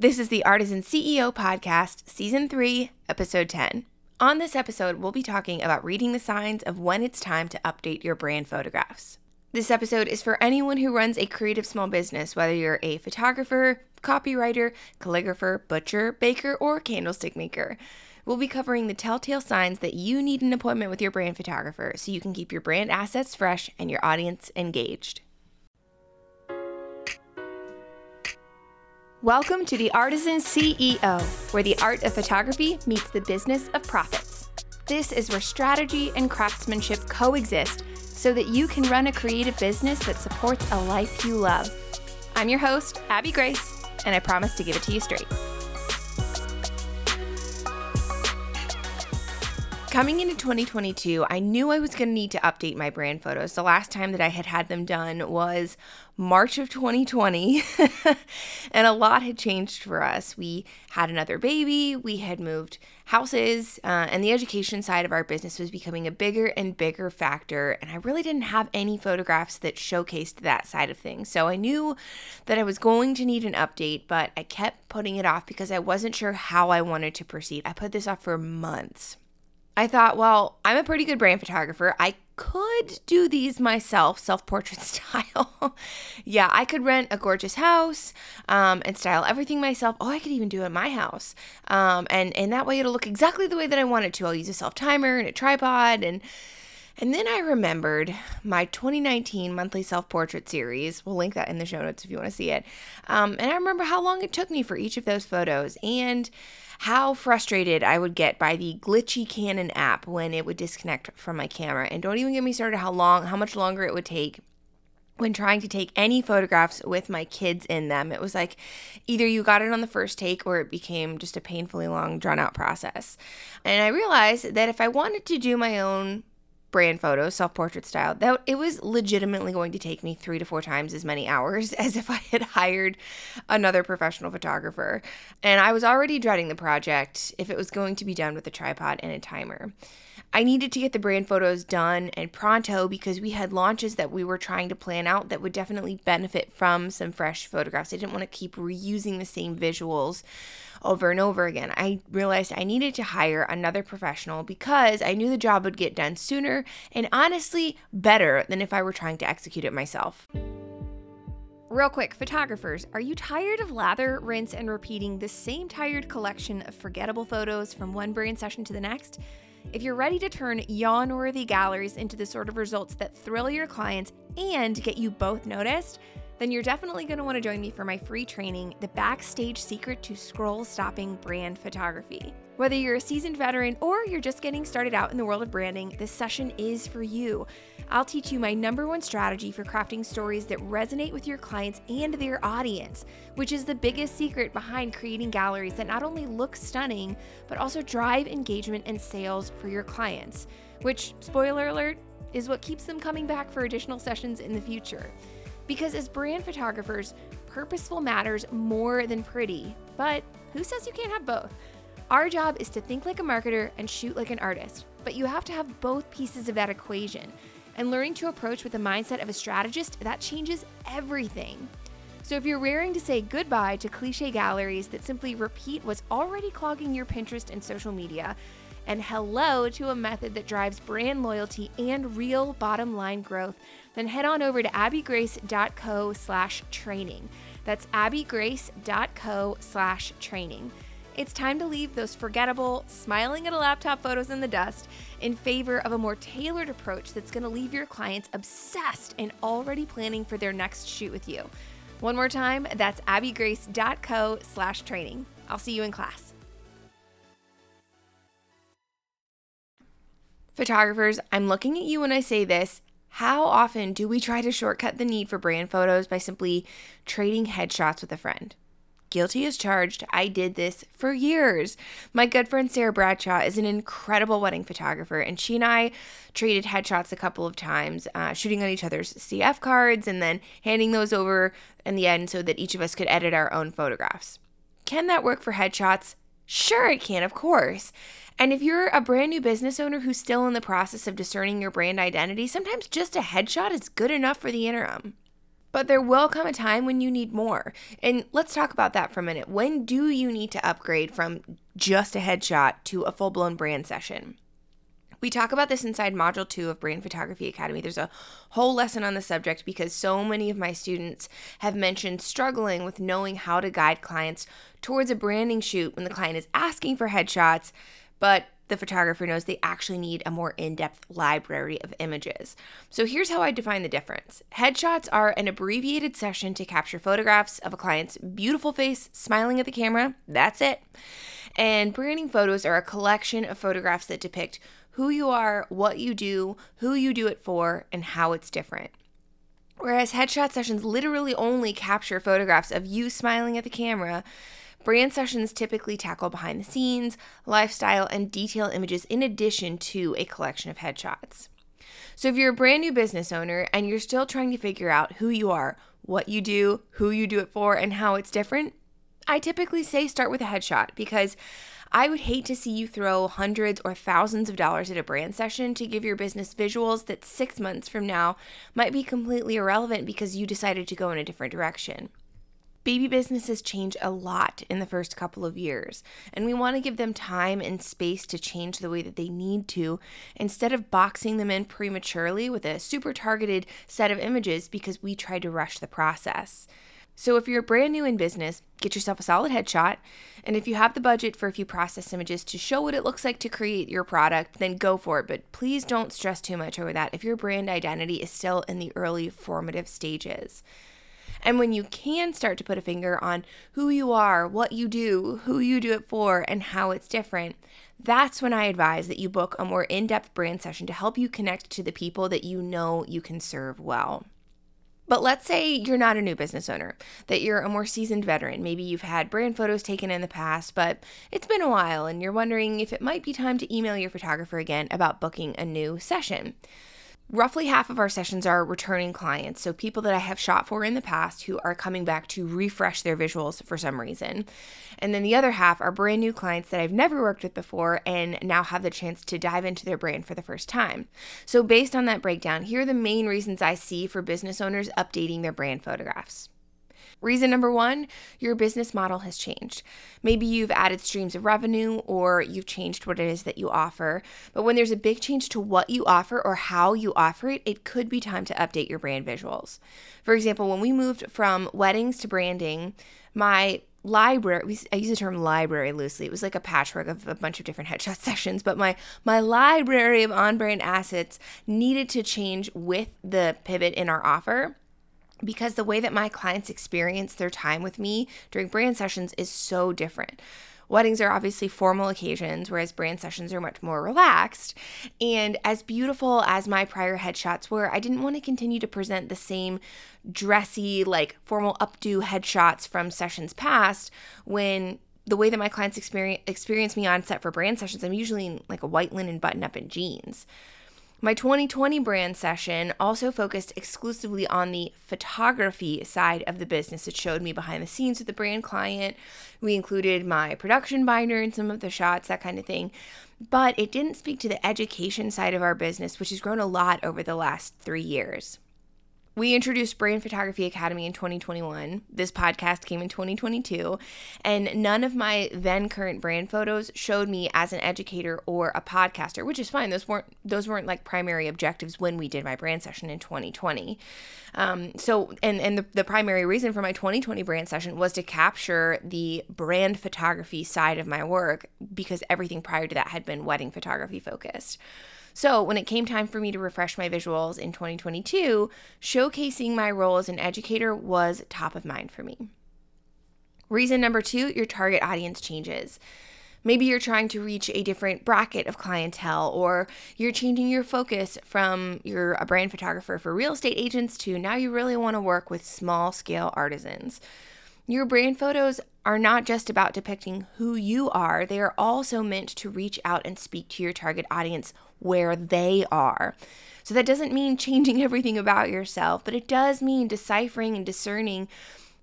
This is the Artisan CEO Podcast, Season 3, Episode 10. On this episode, we'll be talking about reading the signs of when it's time to update your brand photographs. This episode is for anyone who runs a creative small business, whether you're a photographer, copywriter, calligrapher, butcher, baker, or candlestick maker. We'll be covering the telltale signs that you need an appointment with your brand photographer so you can keep your brand assets fresh and your audience engaged. Welcome to the Artisan CEO, where the art of photography meets the business of profits. This is where strategy and craftsmanship coexist so that you can run a creative business that supports a life you love. I'm your host, Abby Grace, and I promise to give it to you straight. Coming into 2022, I knew I was going to need to update my brand photos. The last time that I had had them done was March of 2020, and a lot had changed for us. We had another baby, we had moved houses, uh, and the education side of our business was becoming a bigger and bigger factor. And I really didn't have any photographs that showcased that side of things. So I knew that I was going to need an update, but I kept putting it off because I wasn't sure how I wanted to proceed. I put this off for months. I thought, well, I'm a pretty good brand photographer. I could do these myself, self portrait style. yeah, I could rent a gorgeous house um, and style everything myself. Oh, I could even do it in my house. Um, and, and that way it'll look exactly the way that I want it to. I'll use a self timer and a tripod. And, and then I remembered my 2019 monthly self portrait series. We'll link that in the show notes if you want to see it. Um, and I remember how long it took me for each of those photos. And how frustrated I would get by the glitchy Canon app when it would disconnect from my camera. And don't even get me started how long, how much longer it would take when trying to take any photographs with my kids in them. It was like either you got it on the first take or it became just a painfully long, drawn out process. And I realized that if I wanted to do my own brand photos, self portrait style, that it was legitimately going to take me three to four times as many hours as if I had hired another professional photographer. And I was already dreading the project if it was going to be done with a tripod and a timer. I needed to get the brand photos done and pronto because we had launches that we were trying to plan out that would definitely benefit from some fresh photographs. I didn't want to keep reusing the same visuals over and over again. I realized I needed to hire another professional because I knew the job would get done sooner and honestly better than if I were trying to execute it myself. Real quick, photographers, are you tired of lather, rinse, and repeating the same tired collection of forgettable photos from one brand session to the next? If you're ready to turn yawn worthy galleries into the sort of results that thrill your clients and get you both noticed, then you're definitely going to want to join me for my free training, The Backstage Secret to Scroll Stopping Brand Photography. Whether you're a seasoned veteran or you're just getting started out in the world of branding, this session is for you. I'll teach you my number one strategy for crafting stories that resonate with your clients and their audience, which is the biggest secret behind creating galleries that not only look stunning, but also drive engagement and sales for your clients, which, spoiler alert, is what keeps them coming back for additional sessions in the future. Because as brand photographers, purposeful matters more than pretty. But who says you can't have both? Our job is to think like a marketer and shoot like an artist, but you have to have both pieces of that equation. And learning to approach with the mindset of a strategist, that changes everything. So if you're raring to say goodbye to cliche galleries that simply repeat what's already clogging your Pinterest and social media, and hello to a method that drives brand loyalty and real bottom line growth, then head on over to abbygrace.co slash training. That's abbygrace.co slash training. It's time to leave those forgettable, smiling at a laptop photos in the dust in favor of a more tailored approach that's going to leave your clients obsessed and already planning for their next shoot with you. One more time, that's abbygrace.co slash training. I'll see you in class. Photographers, I'm looking at you when I say this how often do we try to shortcut the need for brand photos by simply trading headshots with a friend? Guilty as charged. I did this for years. My good friend Sarah Bradshaw is an incredible wedding photographer, and she and I traded headshots a couple of times, uh, shooting on each other's CF cards and then handing those over in the end so that each of us could edit our own photographs. Can that work for headshots? Sure, it can, of course. And if you're a brand new business owner who's still in the process of discerning your brand identity, sometimes just a headshot is good enough for the interim. But there will come a time when you need more. And let's talk about that for a minute. When do you need to upgrade from just a headshot to a full blown brand session? We talk about this inside Module 2 of Brand Photography Academy. There's a whole lesson on the subject because so many of my students have mentioned struggling with knowing how to guide clients towards a branding shoot when the client is asking for headshots, but the photographer knows they actually need a more in depth library of images. So here's how I define the difference headshots are an abbreviated session to capture photographs of a client's beautiful face smiling at the camera. That's it. And branding photos are a collection of photographs that depict who you are, what you do, who you do it for, and how it's different. Whereas headshot sessions literally only capture photographs of you smiling at the camera, brand sessions typically tackle behind the scenes, lifestyle, and detail images in addition to a collection of headshots. So if you're a brand new business owner and you're still trying to figure out who you are, what you do, who you do it for, and how it's different, I typically say start with a headshot because I would hate to see you throw hundreds or thousands of dollars at a brand session to give your business visuals that six months from now might be completely irrelevant because you decided to go in a different direction. Baby businesses change a lot in the first couple of years, and we want to give them time and space to change the way that they need to instead of boxing them in prematurely with a super targeted set of images because we tried to rush the process. So, if you're brand new in business, get yourself a solid headshot. And if you have the budget for a few process images to show what it looks like to create your product, then go for it. But please don't stress too much over that if your brand identity is still in the early formative stages. And when you can start to put a finger on who you are, what you do, who you do it for, and how it's different, that's when I advise that you book a more in depth brand session to help you connect to the people that you know you can serve well. But let's say you're not a new business owner, that you're a more seasoned veteran. Maybe you've had brand photos taken in the past, but it's been a while and you're wondering if it might be time to email your photographer again about booking a new session. Roughly half of our sessions are returning clients, so people that I have shot for in the past who are coming back to refresh their visuals for some reason. And then the other half are brand new clients that I've never worked with before and now have the chance to dive into their brand for the first time. So, based on that breakdown, here are the main reasons I see for business owners updating their brand photographs. Reason number one, your business model has changed. Maybe you've added streams of revenue or you've changed what it is that you offer. But when there's a big change to what you offer or how you offer it, it could be time to update your brand visuals. For example, when we moved from weddings to branding, my library i use the term library loosely it was like a patchwork of a bunch of different headshot sessions but my my library of on brand assets needed to change with the pivot in our offer because the way that my clients experience their time with me during brand sessions is so different. Weddings are obviously formal occasions, whereas brand sessions are much more relaxed. And as beautiful as my prior headshots were, I didn't want to continue to present the same dressy, like formal updo headshots from sessions past when the way that my clients experience experience me on set for brand sessions, I'm usually in like a white linen button up and jeans. My 2020 brand session also focused exclusively on the photography side of the business. It showed me behind the scenes with the brand client. We included my production binder and some of the shots, that kind of thing. But it didn't speak to the education side of our business, which has grown a lot over the last three years. We introduced Brand Photography Academy in 2021. This podcast came in 2022, and none of my then current brand photos showed me as an educator or a podcaster, which is fine. Those weren't those weren't like primary objectives when we did my brand session in 2020. Um, so, and and the, the primary reason for my 2020 brand session was to capture the brand photography side of my work because everything prior to that had been wedding photography focused. So, when it came time for me to refresh my visuals in 2022, showcasing my role as an educator was top of mind for me. Reason number two your target audience changes. Maybe you're trying to reach a different bracket of clientele, or you're changing your focus from you're a brand photographer for real estate agents to now you really want to work with small scale artisans. Your brand photos are not just about depicting who you are, they are also meant to reach out and speak to your target audience where they are. So that doesn't mean changing everything about yourself, but it does mean deciphering and discerning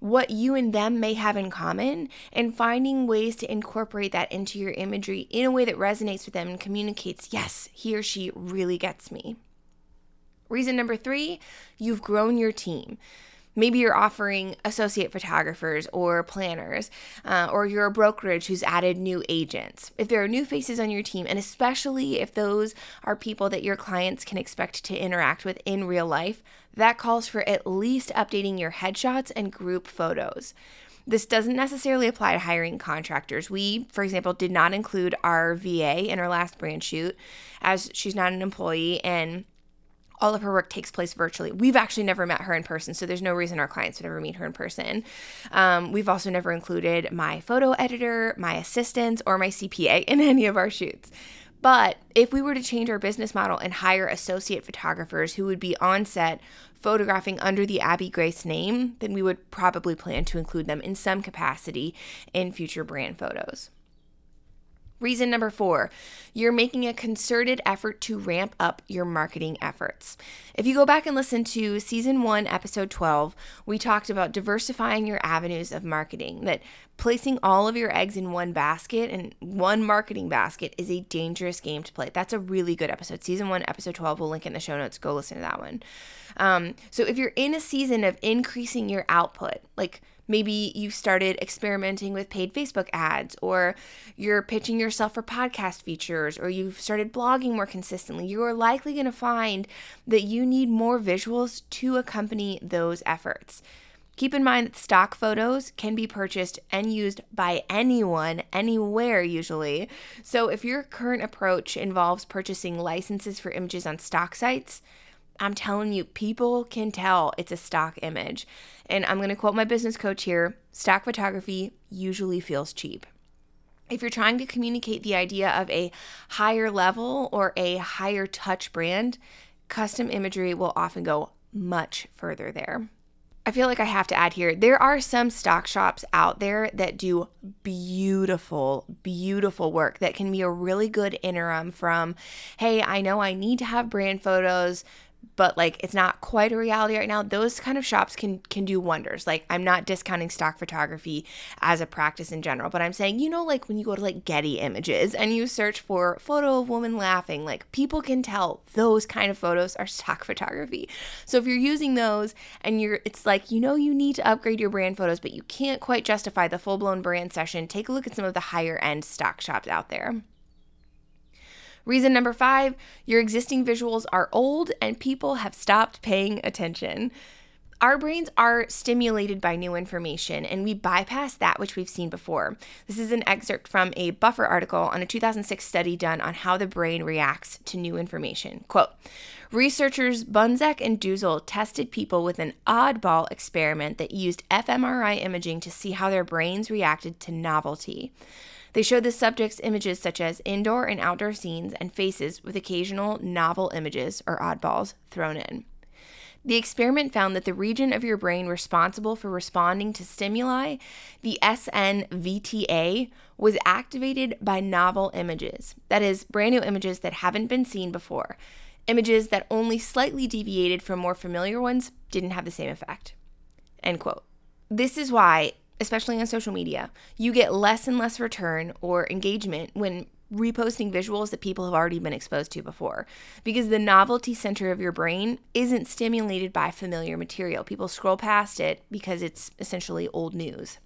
what you and them may have in common and finding ways to incorporate that into your imagery in a way that resonates with them and communicates, yes, he or she really gets me. Reason number three, you've grown your team. Maybe you're offering associate photographers or planners, uh, or you're a brokerage who's added new agents. If there are new faces on your team, and especially if those are people that your clients can expect to interact with in real life, that calls for at least updating your headshots and group photos. This doesn't necessarily apply to hiring contractors. We, for example, did not include our VA in our last brand shoot as she's not an employee and all of her work takes place virtually. We've actually never met her in person, so there's no reason our clients would ever meet her in person. Um, we've also never included my photo editor, my assistants, or my CPA in any of our shoots. But if we were to change our business model and hire associate photographers who would be on set photographing under the Abby Grace name, then we would probably plan to include them in some capacity in future brand photos. Reason number four, you're making a concerted effort to ramp up your marketing efforts. If you go back and listen to season one, episode 12, we talked about diversifying your avenues of marketing, that placing all of your eggs in one basket and one marketing basket is a dangerous game to play. That's a really good episode. Season one, episode 12, we'll link in the show notes. Go listen to that one. Um, so if you're in a season of increasing your output, like Maybe you started experimenting with paid Facebook ads, or you're pitching yourself for podcast features, or you've started blogging more consistently. You are likely going to find that you need more visuals to accompany those efforts. Keep in mind that stock photos can be purchased and used by anyone, anywhere usually. So if your current approach involves purchasing licenses for images on stock sites, I'm telling you, people can tell it's a stock image. And I'm going to quote my business coach here stock photography usually feels cheap. If you're trying to communicate the idea of a higher level or a higher touch brand, custom imagery will often go much further there. I feel like I have to add here there are some stock shops out there that do beautiful, beautiful work that can be a really good interim from, hey, I know I need to have brand photos but like it's not quite a reality right now. Those kind of shops can can do wonders. Like i'm not discounting stock photography as a practice in general but i'm saying you know like when you go to like getty images and you search for photo of woman laughing like people can tell those kind of photos are stock photography. So if you're using those and you're it's like you know you need to upgrade your brand photos but you can't quite justify the full-blown brand session take a look at some of the higher end stock shops out there Reason number five your existing visuals are old and people have stopped paying attention. Our brains are stimulated by new information and we bypass that which we've seen before. This is an excerpt from a Buffer article on a 2006 study done on how the brain reacts to new information. Quote Researchers Bunzeck and Duzel tested people with an oddball experiment that used fMRI imaging to see how their brains reacted to novelty. They showed the subjects images such as indoor and outdoor scenes and faces with occasional novel images or oddballs thrown in. The experiment found that the region of your brain responsible for responding to stimuli, the SNVTA, was activated by novel images. That is, brand new images that haven't been seen before. Images that only slightly deviated from more familiar ones didn't have the same effect. End quote. This is why especially on social media, you get less and less return or engagement when reposting visuals that people have already been exposed to before because the novelty center of your brain isn't stimulated by familiar material. People scroll past it because it's essentially old news.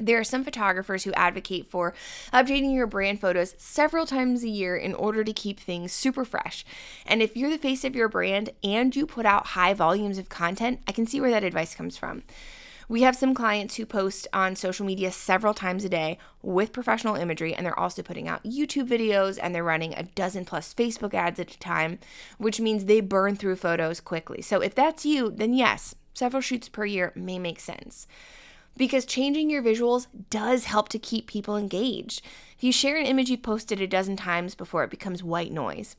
There are some photographers who advocate for updating your brand photos several times a year in order to keep things super fresh. And if you're the face of your brand and you put out high volumes of content, I can see where that advice comes from. We have some clients who post on social media several times a day with professional imagery, and they're also putting out YouTube videos and they're running a dozen plus Facebook ads at a time, which means they burn through photos quickly. So if that's you, then yes, several shoots per year may make sense because changing your visuals does help to keep people engaged. If you share an image you've posted a dozen times before it becomes white noise,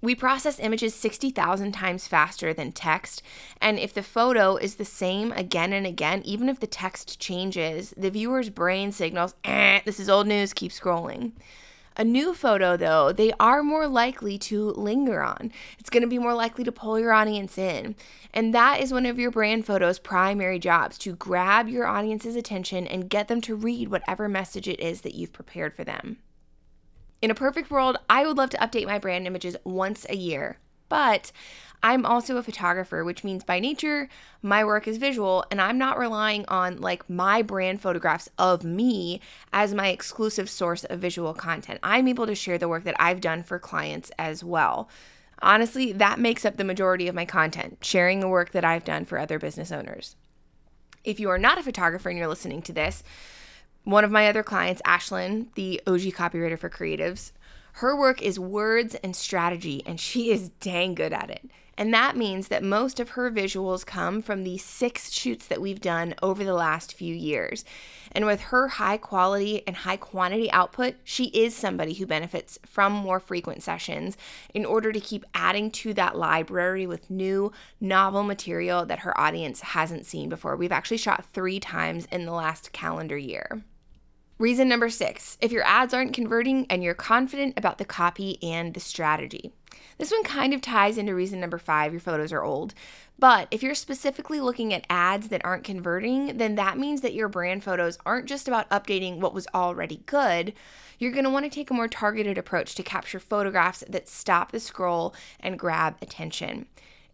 we process images 60,000 times faster than text, and if the photo is the same again and again, even if the text changes, the viewer's brain signals, eh, this is old news, keep scrolling. A new photo, though, they are more likely to linger on. It's going to be more likely to pull your audience in. And that is one of your brand photo's primary jobs to grab your audience's attention and get them to read whatever message it is that you've prepared for them. In a perfect world, I would love to update my brand images once a year. but I'm also a photographer, which means by nature, my work is visual, and I'm not relying on like my brand photographs of me as my exclusive source of visual content. I'm able to share the work that I've done for clients as well. Honestly, that makes up the majority of my content, sharing the work that I've done for other business owners. If you are not a photographer and you're listening to this, one of my other clients, Ashlyn, the OG copywriter for creatives, her work is words and strategy, and she is dang good at it. And that means that most of her visuals come from the six shoots that we've done over the last few years. And with her high quality and high quantity output, she is somebody who benefits from more frequent sessions in order to keep adding to that library with new, novel material that her audience hasn't seen before. We've actually shot three times in the last calendar year. Reason number six if your ads aren't converting and you're confident about the copy and the strategy. This one kind of ties into reason number five your photos are old. But if you're specifically looking at ads that aren't converting, then that means that your brand photos aren't just about updating what was already good. You're going to want to take a more targeted approach to capture photographs that stop the scroll and grab attention.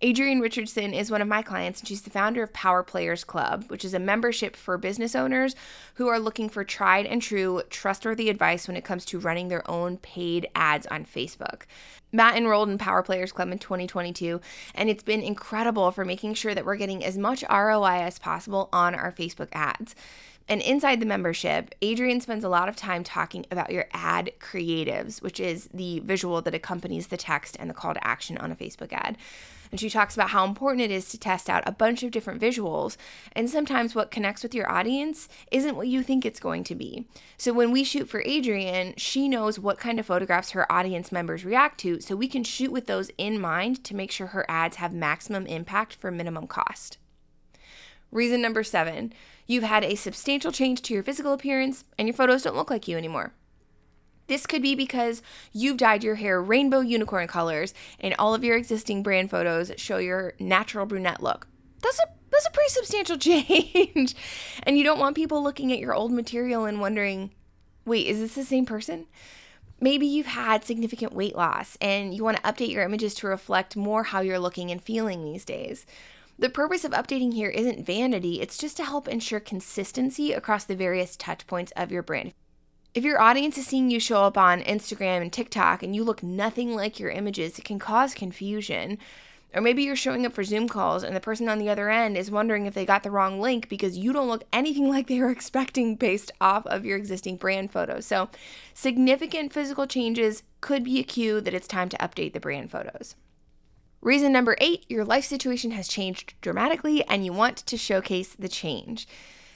Adrienne Richardson is one of my clients, and she's the founder of Power Players Club, which is a membership for business owners who are looking for tried and true, trustworthy advice when it comes to running their own paid ads on Facebook. Matt enrolled in Power Players Club in 2022, and it's been incredible for making sure that we're getting as much ROI as possible on our Facebook ads. And inside the membership, Adrienne spends a lot of time talking about your ad creatives, which is the visual that accompanies the text and the call to action on a Facebook ad. And she talks about how important it is to test out a bunch of different visuals. And sometimes what connects with your audience isn't what you think it's going to be. So when we shoot for Adrienne, she knows what kind of photographs her audience members react to. So we can shoot with those in mind to make sure her ads have maximum impact for minimum cost. Reason number seven you've had a substantial change to your physical appearance and your photos don't look like you anymore. This could be because you've dyed your hair rainbow unicorn colors and all of your existing brand photos show your natural brunette look. That's a that's a pretty substantial change. and you don't want people looking at your old material and wondering, "Wait, is this the same person?" Maybe you've had significant weight loss and you want to update your images to reflect more how you're looking and feeling these days. The purpose of updating here isn't vanity, it's just to help ensure consistency across the various touch points of your brand. If your audience is seeing you show up on Instagram and TikTok and you look nothing like your images, it can cause confusion. Or maybe you're showing up for Zoom calls and the person on the other end is wondering if they got the wrong link because you don't look anything like they were expecting based off of your existing brand photos. So, significant physical changes could be a cue that it's time to update the brand photos. Reason number eight your life situation has changed dramatically and you want to showcase the change.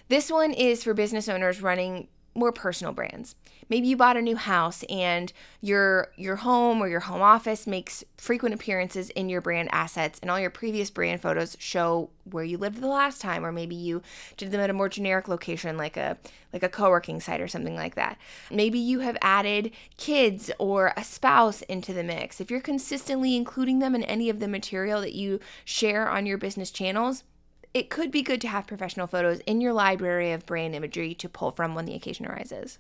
This one is for business owners running more personal brands. Maybe you bought a new house and your your home or your home office makes frequent appearances in your brand assets and all your previous brand photos show where you lived the last time or maybe you did them at a more generic location like a like a co-working site or something like that. Maybe you have added kids or a spouse into the mix. If you're consistently including them in any of the material that you share on your business channels, it could be good to have professional photos in your library of brand imagery to pull from when the occasion arises.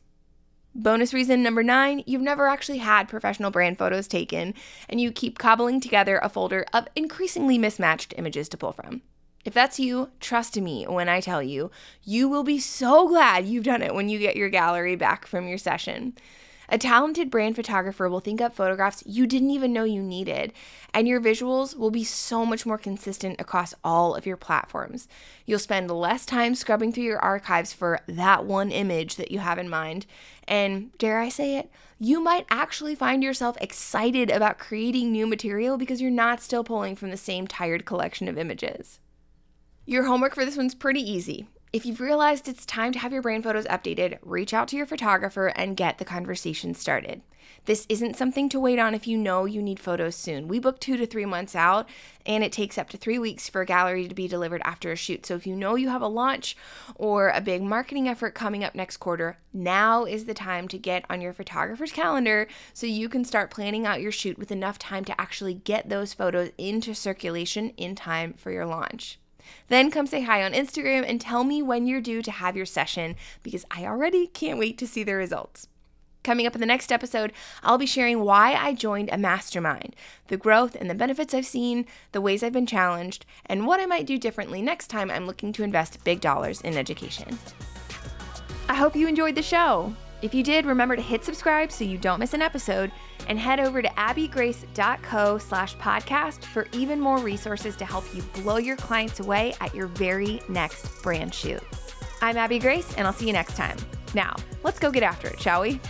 Bonus reason number nine you've never actually had professional brand photos taken, and you keep cobbling together a folder of increasingly mismatched images to pull from. If that's you, trust me when I tell you, you will be so glad you've done it when you get your gallery back from your session. A talented brand photographer will think up photographs you didn't even know you needed, and your visuals will be so much more consistent across all of your platforms. You'll spend less time scrubbing through your archives for that one image that you have in mind, and dare I say it, you might actually find yourself excited about creating new material because you're not still pulling from the same tired collection of images. Your homework for this one's pretty easy. If you've realized it's time to have your brand photos updated, reach out to your photographer and get the conversation started. This isn't something to wait on if you know you need photos soon. We book two to three months out, and it takes up to three weeks for a gallery to be delivered after a shoot. So if you know you have a launch or a big marketing effort coming up next quarter, now is the time to get on your photographer's calendar so you can start planning out your shoot with enough time to actually get those photos into circulation in time for your launch. Then come say hi on Instagram and tell me when you're due to have your session because I already can't wait to see the results. Coming up in the next episode, I'll be sharing why I joined a mastermind, the growth and the benefits I've seen, the ways I've been challenged, and what I might do differently next time I'm looking to invest big dollars in education. I hope you enjoyed the show. If you did, remember to hit subscribe so you don't miss an episode and head over to abbygrace.co slash podcast for even more resources to help you blow your clients away at your very next brand shoot. I'm Abby Grace, and I'll see you next time. Now, let's go get after it, shall we?